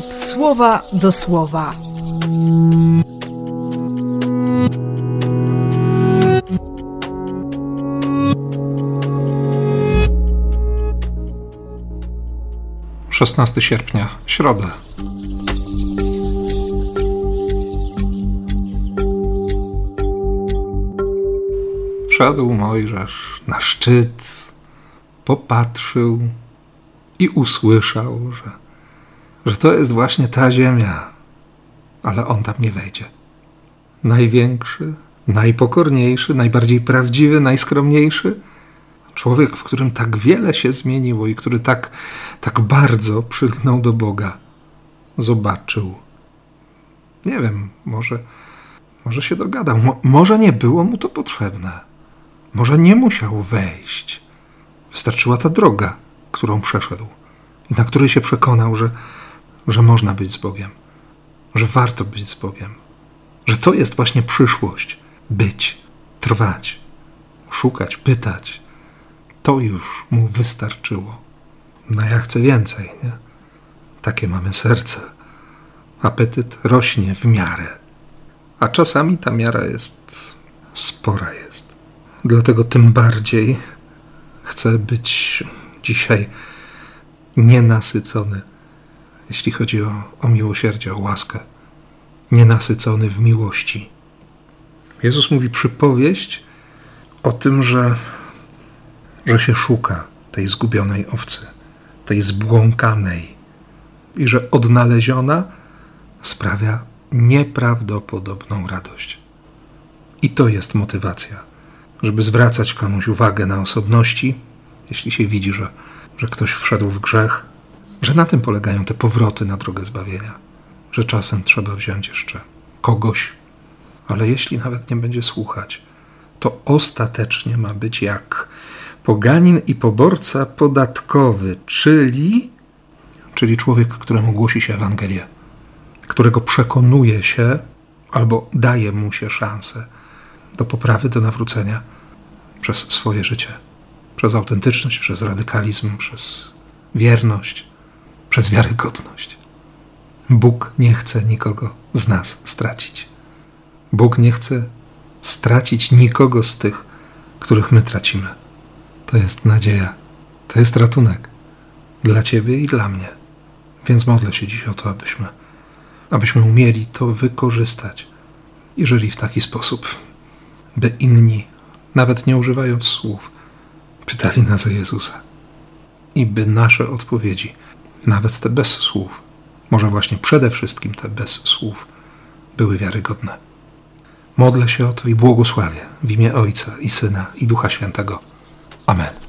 słowa do słowa. Szesnasty sierpnia, środa. Wszedł Mojżesz na szczyt, popatrzył i usłyszał, że, że to jest właśnie ta ziemia, ale on tam nie wejdzie. Największy, najpokorniejszy, najbardziej prawdziwy, najskromniejszy człowiek, w którym tak wiele się zmieniło i który tak, tak bardzo przylgnął do Boga, zobaczył. Nie wiem, może, może się dogadał, Mo, może nie było mu to potrzebne. Może nie musiał wejść. Wystarczyła ta droga, którą przeszedł i na której się przekonał, że, że można być z Bogiem, że warto być z Bogiem, że to jest właśnie przyszłość być, trwać, szukać, pytać. To już mu wystarczyło. No ja chcę więcej, nie? Takie mamy serce. Apetyt rośnie w miarę, a czasami ta miara jest spora jest. Dlatego tym bardziej chcę być dzisiaj nienasycony, jeśli chodzi o, o miłosierdzie, o łaskę. Nienasycony w miłości. Jezus mówi przypowieść o tym, że, że się szuka tej zgubionej owcy, tej zbłąkanej i że odnaleziona sprawia nieprawdopodobną radość. I to jest motywacja żeby zwracać komuś uwagę na osobności, jeśli się widzi, że, że ktoś wszedł w grzech, że na tym polegają te powroty na drogę zbawienia, że czasem trzeba wziąć jeszcze kogoś, ale jeśli nawet nie będzie słuchać, to ostatecznie ma być jak poganin i poborca podatkowy, czyli, czyli człowiek, któremu głosi się Ewangelię, którego przekonuje się albo daje mu się szansę do poprawy, do nawrócenia przez swoje życie, przez autentyczność, przez radykalizm, przez wierność, przez wiarygodność. Bóg nie chce nikogo z nas stracić. Bóg nie chce stracić nikogo z tych, których my tracimy. To jest nadzieja, to jest ratunek dla Ciebie i dla mnie. Więc modlę się dziś o to, abyśmy, abyśmy umieli to wykorzystać i żyli w taki sposób, by inni nawet nie używając słów, pytali nas o Jezusa. I by nasze odpowiedzi, nawet te bez słów, może właśnie przede wszystkim te bez słów, były wiarygodne. Modlę się o to i błogosławię w imię Ojca i Syna i Ducha Świętego. Amen.